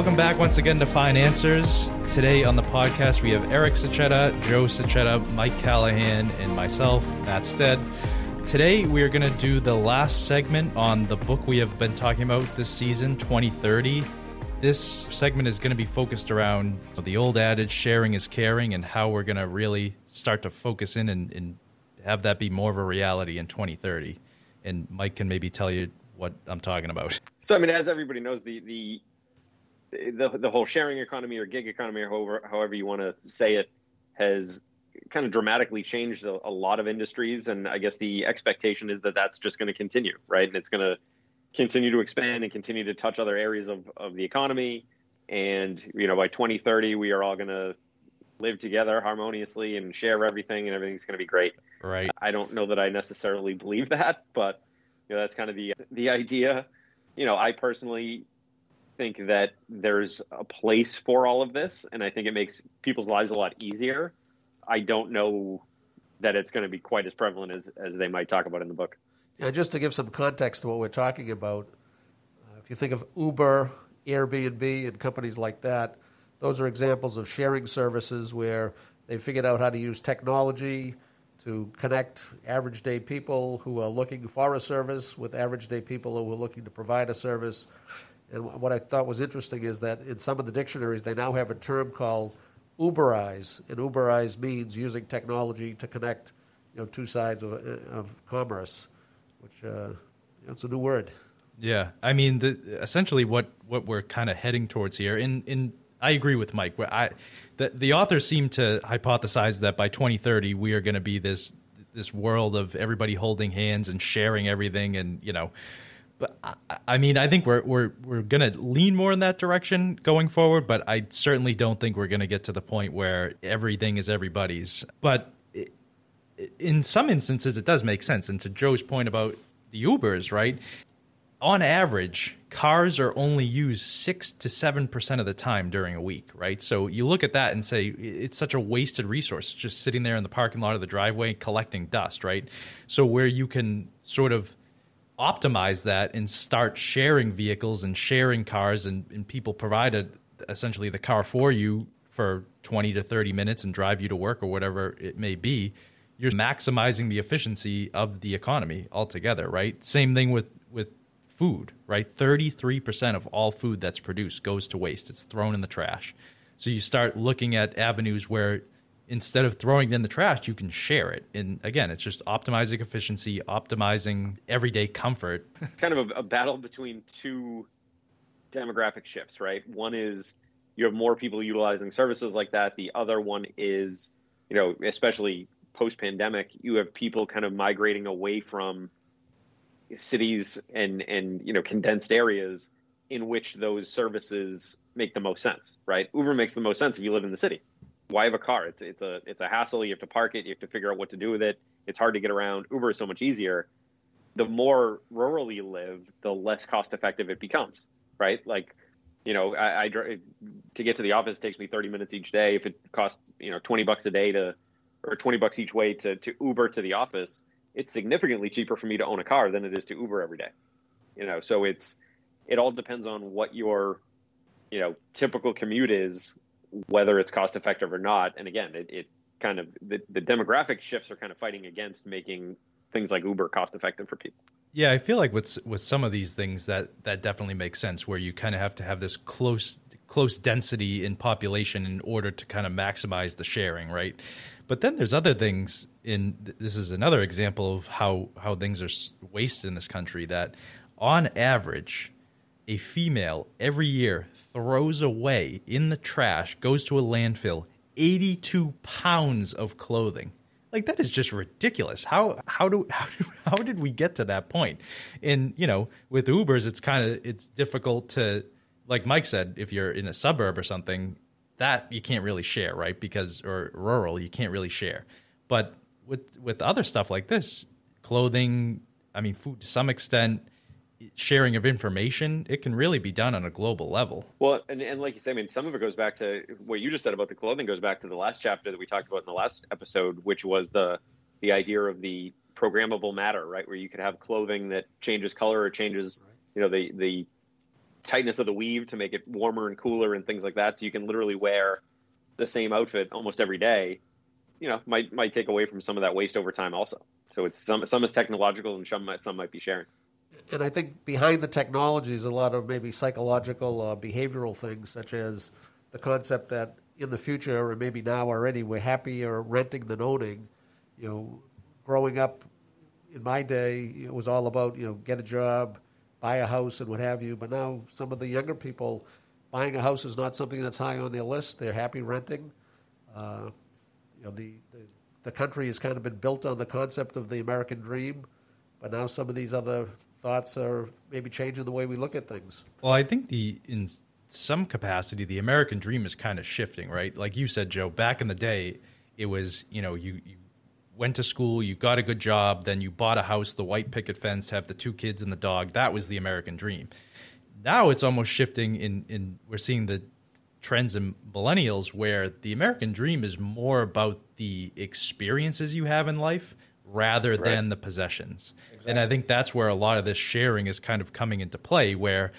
Welcome back once again to Fine Answers. Today on the podcast, we have Eric Sachetta, Joe Sachetta, Mike Callahan, and myself, Matt Stead. Today, we are going to do the last segment on the book we have been talking about this season, 2030. This segment is going to be focused around the old adage, sharing is caring, and how we're going to really start to focus in and, and have that be more of a reality in 2030. And Mike can maybe tell you what I'm talking about. So, I mean, as everybody knows, the the the, the whole sharing economy or gig economy or however, however you want to say it has kind of dramatically changed a, a, lot of industries and i guess the expectation is that that's just going to continue right? And it's going to continue to expand and continue to touch other areas of, of the economy. And you know by 2030 we are all going to live together harmoniously and share everything and everything's going to be great. Right. I don't know that i necessarily believe that but you know that's kind of the the idea. You know i personally think that there's a place for all of this, and I think it makes people's lives a lot easier. I don't know that it's going to be quite as prevalent as, as they might talk about in the book. Yeah, just to give some context to what we're talking about, uh, if you think of Uber, Airbnb, and companies like that, those are examples of sharing services where they figured out how to use technology to connect average day people who are looking for a service with average day people who are looking to provide a service and what I thought was interesting is that in some of the dictionaries, they now have a term called Uberize, and Uberize means using technology to connect, you know, two sides of, of commerce, which uh, it's a new word. Yeah, I mean, the, essentially, what what we're kind of heading towards here, in in I agree with Mike. Where I the the authors seem to hypothesize that by 2030 we are going to be this this world of everybody holding hands and sharing everything, and you know but I, I, mean, I think we're we're we're gonna lean more in that direction going forward. But I certainly don't think we're gonna get to the point where everything is everybody's. But it, in some instances, it does make sense. And to Joe's point about the Ubers, right? On average, cars are only used six to seven percent of the time during a week, right? So you look at that and say it's such a wasted resource just sitting there in the parking lot of the driveway collecting dust, right? So where you can sort of optimize that and start sharing vehicles and sharing cars and, and people provided essentially the car for you for 20 to 30 minutes and drive you to work or whatever it may be you're maximizing the efficiency of the economy altogether right? Same thing with with food right? 33% of all food that's produced goes to waste. It's thrown in the trash. So you start looking at avenues where instead of throwing it in the trash, you can share it. And again, it's just optimizing efficiency, optimizing everyday comfort. kind of a, a, battle between two demographic shifts, right? One is you have more people utilizing services like that. The other one is, you know, especially post pandemic, you have people kind of migrating away from cities and and you know condensed areas in which those services make the most sense, right? Uber makes the most sense if you live in the city why have a car? It's it's a it's a hassle. You have to park it. You have to figure out what to do with it. It's hard to get around. Uber is so much easier. The more rural you live, the less cost effective it becomes, right? Like, you know, I, I to get to the office takes me 30 minutes each day. If it costs you know 20 bucks a day to or 20 bucks each way to to Uber to the office, it's significantly cheaper for me to own a car than it is to Uber every day. You know, so it's it all depends on what your you know typical commute is whether it's cost effective or not. And again, it, it kind of the, the demographic shifts are kind of fighting against making things like Uber cost effective for people. Yeah, I feel like with with some of these things that that definitely makes sense where you kind of have to have this close close density in population in order to kind of maximize the sharing, right? But then there's other things in this is another example of how how things are wasted in this country that on average a female every year throws away in the trash, goes to a landfill, 82 pounds of clothing. Like that is just ridiculous. How how do how, how did we get to that point? And you know, with Ubers, it's kind of it's difficult to, like Mike said, if you're in a suburb or something, that you can't really share, right? Because or rural, you can't really share. But with with other stuff like this, clothing, I mean, food to some extent, sharing of information, it can really be done on a global level. Well, and, and like you said, I mean, some of it goes back to what you just said about the clothing goes back to the last chapter that we talked about in the last episode, which was the the idea of the programmable matter, right? Where you could have clothing that changes color or changes, you know, the the tightness of the weave to make it warmer and cooler and things like that. So you can literally wear the same outfit almost every day. You know, might might take away from some of that waste over time also. So it's some some is technological and some might some might be sharing. And I think behind the technology is a lot of maybe psychological, uh, behavioral things, such as the concept that in the future, or maybe now already, we're happier renting than owning. You know, growing up in my day, it was all about you know get a job, buy a house, and what have you. But now some of the younger people, buying a house is not something that's high on their list. They're happy renting. Uh, you know, the, the the country has kind of been built on the concept of the American dream, but now some of these other thoughts are maybe changing the way we look at things. Well, I think the in some capacity the American dream is kind of shifting, right? Like you said, Joe, back in the day, it was you know you, you went to school, you got a good job, then you bought a house, the white picket fence, have the two kids and the dog. That was the American dream. Now it's almost shifting in in we're seeing the trends in millennials where the American dream is more about the experiences you have in life rather right. than the possessions. Exactly. And I think that's where a lot of this sharing is kind of coming into play where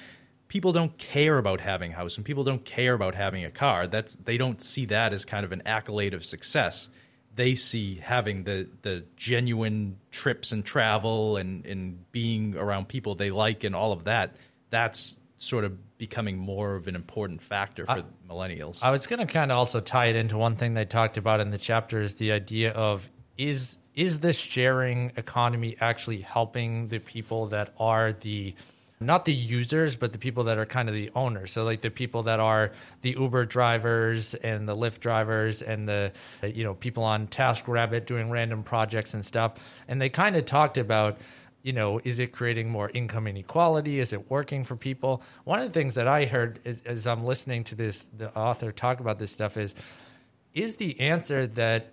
people don't care about having a house and people don't care about having a car. That's they don't see that as kind of an accolade of success they see having the the genuine trips and travel and and being around people they like and all of that that's sort of becoming more of an important factor for I, millennials. I was going to kind of also tie it into one thing they talked about in the chapter is the idea of is is this sharing economy actually helping the people that are the not the users, but the people that are kind of the owners. So like the people that are the Uber drivers and the Lyft drivers and the you know people on TaskRabbit doing random projects and stuff. And they kind of talked about you know, is it creating more income inequality? Is it working for people? One of the things that I heard as, as I'm listening to this, the author talk about this stuff is, is the answer that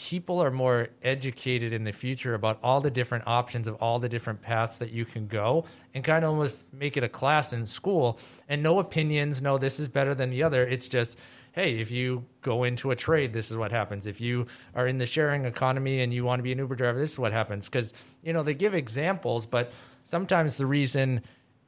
people are more educated in the future about all the different options of all the different paths that you can go and kind of almost make it a class in school. And no opinions no this is better than the other. It's just hey if you go into a trade this is what happens. If you are in the sharing economy and you want to be an uber driver this is what happens. Because you know they give examples but sometimes the reason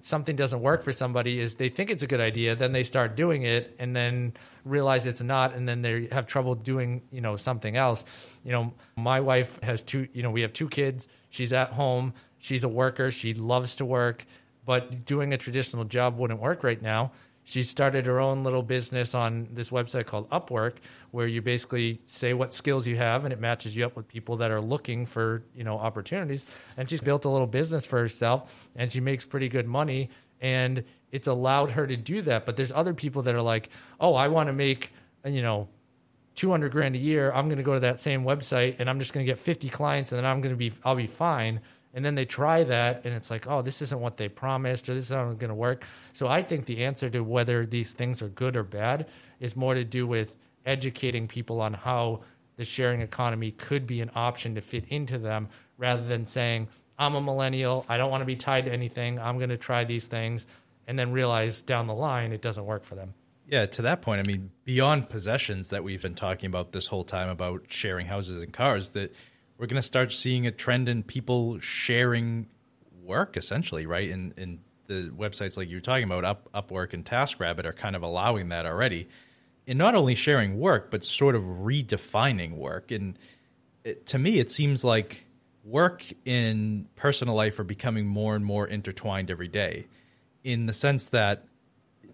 something doesn't work for somebody is they think it's a good idea, then they start doing it and then realize it's not and then they have trouble doing, you know, something else. You know, my wife has two, you know, we have two kids. She's at home. She's a worker. She loves to work, but doing a traditional job wouldn't work right now she started her own little business on this website called Upwork, where you basically say what skills you have, and it matches you up with people that are looking for you know opportunities. And she's built a little business for herself, and she makes pretty good money, and it's allowed her to do that. But there's other people that are like, oh, I want to make you know 200 grand a year. I'm going to go to that same website, and I'm just going to get 50 clients, and then I'm going to be I'll be fine and then they try that and it's like oh this isn't what they promised or this isn't going to work. So i think the answer to whether these things are good or bad is more to do with educating people on how the sharing economy could be an option to fit into them rather than saying i'm a millennial i don't want to be tied to anything i'm going to try these things and then realize down the line it doesn't work for them. Yeah, to that point, I mean, beyond possessions that we've been talking about this whole time about sharing houses and cars, that we're going to start seeing a trend in people sharing work essentially, right? And and the websites like you're talking about, Up, Upwork and TaskRabbit, are kind of allowing that already. And not only sharing work, but sort of redefining work. And it, to me, it seems like work in personal life are becoming more and more intertwined every day, in the sense that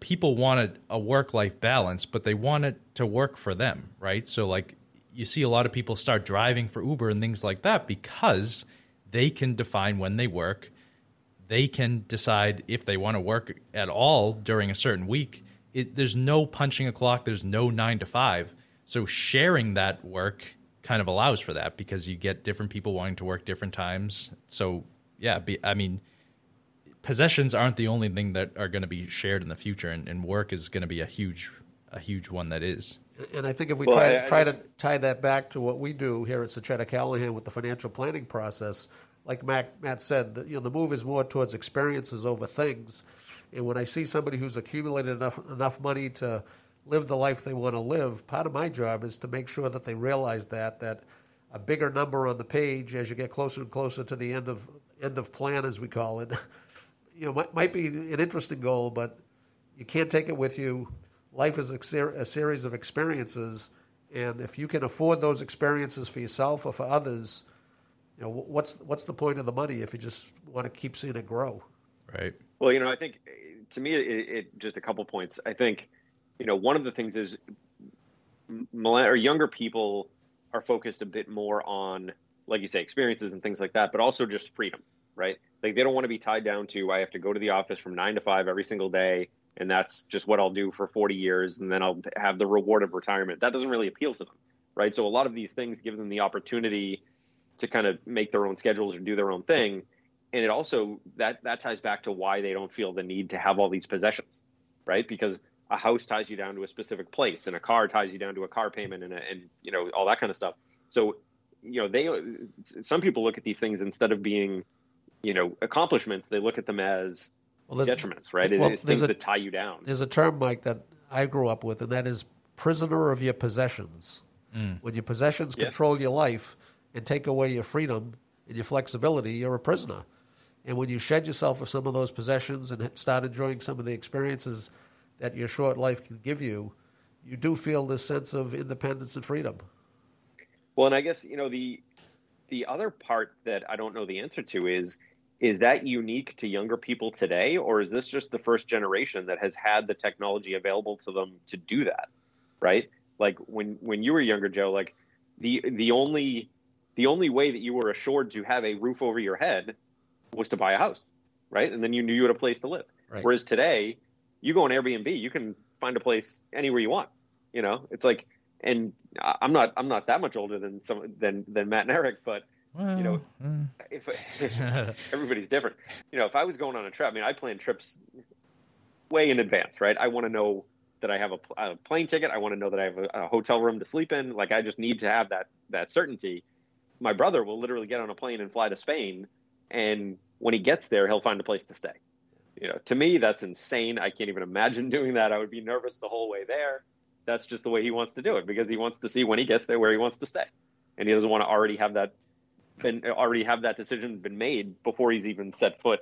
people want a, a work life balance, but they want it to work for them, right? So like you see a lot of people start driving for Uber and things like that because they can define when they work. They can decide if they want to work at all during a certain week. It, there's no punching a clock. There's no nine to five. So sharing that work kind of allows for that because you get different people wanting to work different times. So yeah, be, I mean, possessions aren't the only thing that are going to be shared in the future, and, and work is going to be a huge, a huge one that is. And I think if we well, try, I, to, try to tie that back to what we do here at Sachetta Callahan with the financial planning process, like Matt, Matt said, the, you know, the move is more towards experiences over things. And when I see somebody who's accumulated enough enough money to live the life they want to live, part of my job is to make sure that they realize that that a bigger number on the page as you get closer and closer to the end of end of plan, as we call it, you know, might, might be an interesting goal, but you can't take it with you. Life is a, ser- a series of experiences, and if you can afford those experiences for yourself or for others, you know what's what's the point of the money if you just want to keep seeing it grow? Right. Well, you know, I think to me, it, it just a couple points. I think, you know, one of the things is, or younger people are focused a bit more on, like you say, experiences and things like that, but also just freedom, right? Like they don't want to be tied down to I have to go to the office from nine to five every single day, and that's just what I'll do for 40 years, and then I'll have the reward of retirement. That doesn't really appeal to them, right? So a lot of these things give them the opportunity to kind of make their own schedules or do their own thing, and it also that that ties back to why they don't feel the need to have all these possessions, right? Because a house ties you down to a specific place, and a car ties you down to a car payment, and a, and you know all that kind of stuff. So, you know, they some people look at these things instead of being, you know, accomplishments, they look at them as well, detriments, right? Well, it's things a, that tie you down. There's a term, Mike, that I grew up with, and that is prisoner of your possessions. Mm. When your possessions yeah. control your life and take away your freedom and your flexibility, you're a prisoner. And when you shed yourself of some of those possessions and start enjoying some of the experiences that your short life can give you, you do feel this sense of independence and freedom. Well, and I guess you know the the other part that I don't know the answer to is is that unique to younger people today, or is this just the first generation that has had the technology available to them to do that? Right? Like when when you were younger, Joe, like the the only the only way that you were assured to have a roof over your head was to buy a house, right? And then you knew you had a place to live. Right. Whereas today, you go on Airbnb, you can find a place anywhere you want. You know, it's like, and I'm not I'm not that much older than some than than Matt and Eric, but well, you know, mm. if, everybody's different. You know, if I was going on a trip, I mean, I plan trips way in advance, right? I want to know that I have a, a, plane ticket. I want to know that I have a, a hotel room to sleep in. Like, I just need to have that that certainty. My brother will literally get on a plane and fly to Spain and when he gets there, he'll find a place to stay. You know, to me, that's insane. I can't even imagine doing that. I would be nervous the whole way there. That's just the way he wants to do it because he wants to see when he gets there where he wants to stay, and he doesn't want to already have that been already have that decision been made before he's even set foot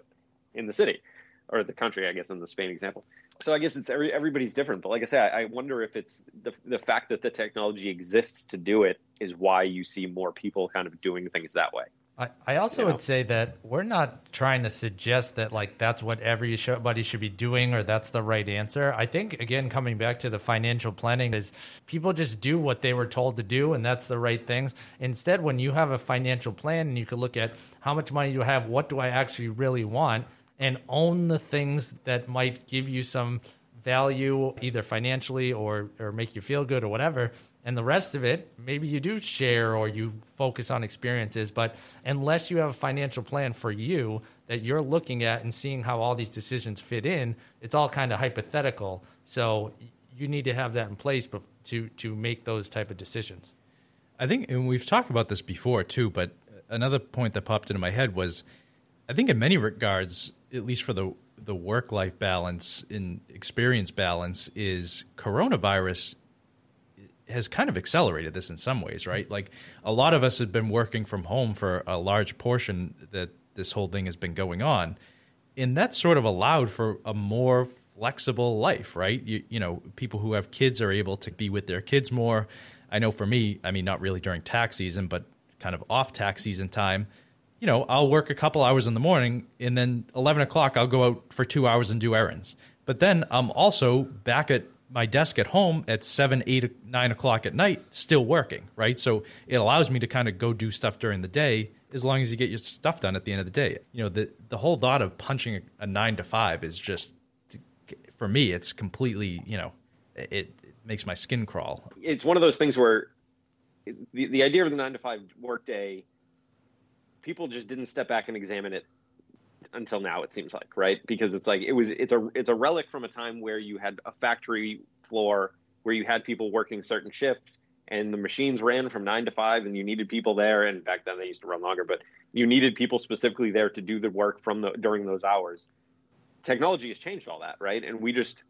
in the city or the country. I guess in the Spain example. So I guess it's every, everybody's different, but like I say, I, I wonder if it's the the fact that the technology exists to do it is why you see more people kind of doing things that way. I, I also you know? would say that we're not trying to suggest that like that's what everybody should be doing or that's the right answer. I think again coming back to the financial planning is people just do what they were told to do and that's the right things. Instead, when you have a financial plan and you can look at how much money do I have, what do I actually really want, and own the things that might give you some value either financially or or make you feel good or whatever and the rest of it maybe you do share or you focus on experiences but unless you have a financial plan for you that you're looking at and seeing how all these decisions fit in it's all kind of hypothetical. So you need to have that in place to to make those type of decisions. I think and we've talked about this before too but another point that popped into my head was i think in many regards at least for the the work life balance and experience balance is coronavirus has kind of accelerated this in some ways, right? Like a lot of us have been working from home for a large portion that this whole thing has been going on. And that sort of allowed for a more flexible life, right? You, you know, people who have kids are able to be with their kids more. I know for me, I mean, not really during tax season, but kind of off tax season time, you know, I'll work a couple hours in the morning and then 11 o'clock, I'll go out for two hours and do errands. But then I'm also back at my desk at home at seven, eight, nine o'clock at night, still working, right? So it allows me to kind of go do stuff during the day as long as you get your stuff done at the end of the day. You know, the the whole thought of punching a, nine to five is just, for me, it's completely, you know, it, it, makes my skin crawl. It's one of those things where the the idea of the nine to five workday, people just didn't step back and examine it until now it seems like right? Because it's like it was it's a it's a relic from a time where you had a factory floor where you had people working certain shifts and the machines ran from 9 to 5 and you needed people there. And back then they used to run longer but you needed people specifically there to do the work from the during those hours. Technology has changed all that right? And we just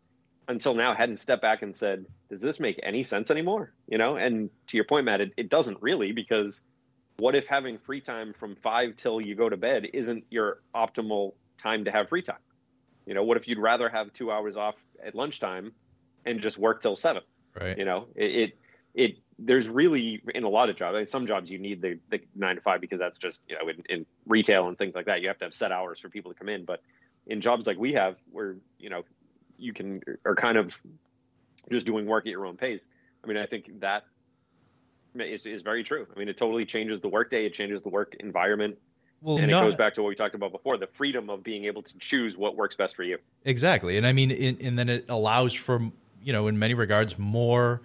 until now hadn't stepped back and said does this make any sense anymore? You know and to your point matt it, it doesn't really because what if having free time from five till you go to bed isn't your optimal time to have free time You know, what if you'd rather have two hours off at lunchtime and just work till seven? Right. You know, it, it, it there's really in a lot of jobs. I mean, some jobs you need the, the nine to five because that's just you know in, in retail and things like that. You have to have set hours for people to come in. But in jobs like we have, where you know you can are kind of just doing work at your own pace. I mean, I think that is, is very true. I mean, it totally changes the workday. It changes the work environment. Well, and not- it goes back to what we talked about before the freedom of being able to choose what works best for you. Exactly, and I mean, in, and then it allows for you know, in many regards, more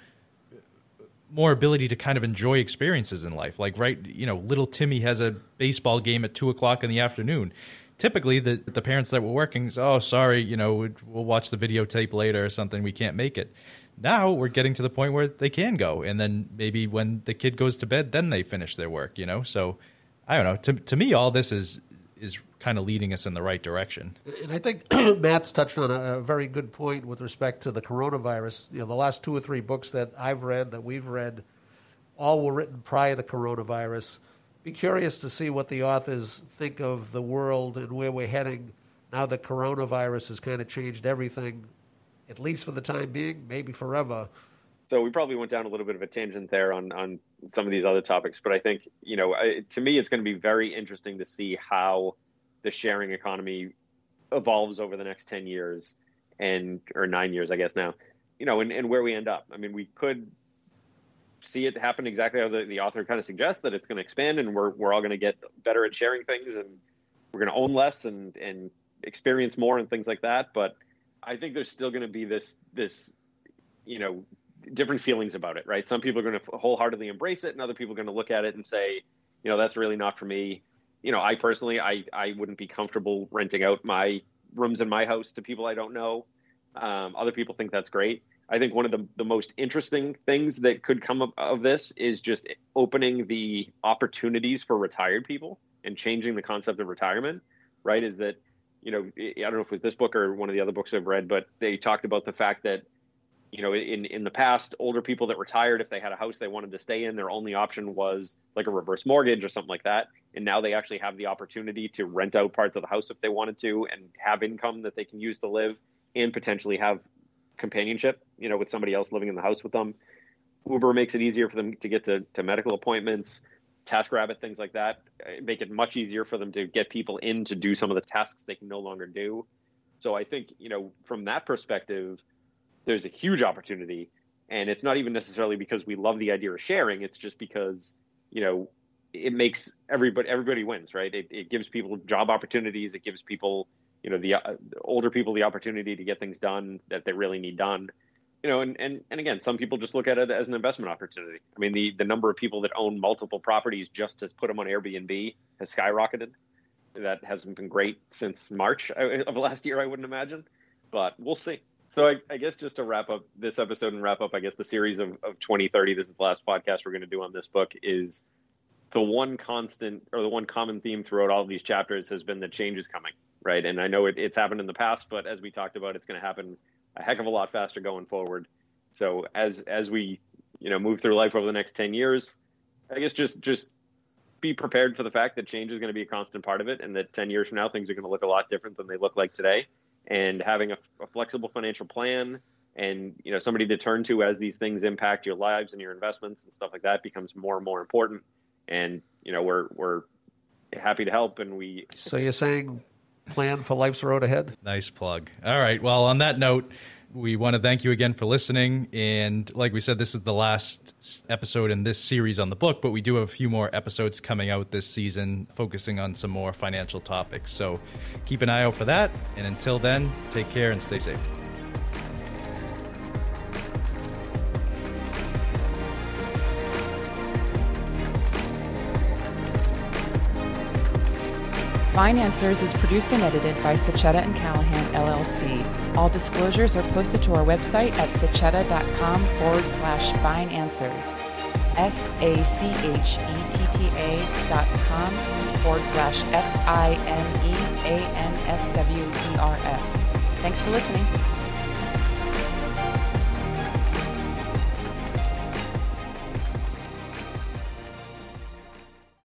more ability to kind of enjoy experiences in life. Like, right, you know, little Timmy has a baseball game at two o'clock in the afternoon. Typically, the the parents that were working, say, oh, sorry, you know, we'll watch the videotape later or something. We can't make it. Now we're getting to the point where they can go, and then maybe when the kid goes to bed, then they finish their work. You know, so I don't know. To to me, all this is is kind of leading us in the right direction. And I think Matt's touched on a, a very good point with respect to the coronavirus. You know, the last two or three books that I've read, that we've read, all were written prior to coronavirus. Be curious to see what the authors think of the world and where we're heading now that coronavirus has kind of changed everything, at least for the time being, maybe forever. So we probably went down a little bit of a tangent there on on some of these other topics, but I think you know, I, to me, it's going to be very interesting to see how the sharing economy evolves over the next ten years and or nine years, I guess now, you know, and, and where we end up. I mean, we could see it happen exactly how the, the author kind of suggests that it's going to expand, and we're we're all going to get better at sharing things, and we're going to own less and and experience more and things like that. But I think there's still going to be this this you know different feelings about it, right? Some people are going to wholeheartedly embrace it, and other people are going to look at it and say, you know, that's really not for me. You know, I personally, I I wouldn't be comfortable renting out my rooms in my house to people I don't know. Um, other people think that's great. I think one of the, the most interesting things that could come of, of this is just opening the opportunities for retired people and changing the concept of retirement, right? Is that, you know, I don't know if it was this book or one of the other books I've read, but they talked about the fact that you know, in in the past, older people that retired, if they had a house they wanted to stay in, their only option was like a reverse mortgage or something like that. And now they actually have the opportunity to rent out parts of the house if they wanted to, and have income that they can use to live, and potentially have companionship, you know, with somebody else living in the house with them. Uber makes it easier for them to get to, to medical appointments, TaskRabbit, things like that. Uh, Make it much easier for them to get people in to do some of the tasks they can no longer do. So I think, you know, from that perspective, there's a huge opportunity and it's not even necessarily because we love the idea of sharing it's just because you know it makes everybody everybody wins right it, it gives people job opportunities it gives people you know the uh, older people the opportunity to get things done that they really need done you know and, and and again some people just look at it as an investment opportunity. I mean the the number of people that own multiple properties just to put them on airbnb has skyrocketed. That hasn't been great since march of last year i wouldn't imagine but we'll see. So I, I, guess just to wrap up this episode and wrap up, I guess the series of, of 2030, this is the last podcast we're going to do on this book, is the one constant or the one common theme throughout all of these chapters has been that change is coming, right? And I know it, it's happened in the past, but as we talked about, it's going to happen a heck of a lot faster going forward. So as as we you know move through life over the next 10 years, I guess just just be prepared for the fact that change is going to be a constant part of it, and that 10 years from now things are going to look a lot different than they look like today and having a, a, flexible financial plan and you know somebody to turn to as these things impact your lives and your investments and stuff like that becomes more and more important and you know we're we're happy to help and we so you're saying plan for life's road ahead nice plug all right well on that note we want to thank you again for listening. And like we said, this is the last episode in this series on the book, but we do have a few more episodes coming out this season focusing on some more financial topics. So keep an eye out for that. And until then, take care and stay safe. Fine Answers is produced and edited by Sachetta and Callahan, LLC. All disclosures are posted to our website at sachetta.com forward slash financers. S A C H E T T A dot com forward slash F I N E A N S W E R S. Thanks for listening.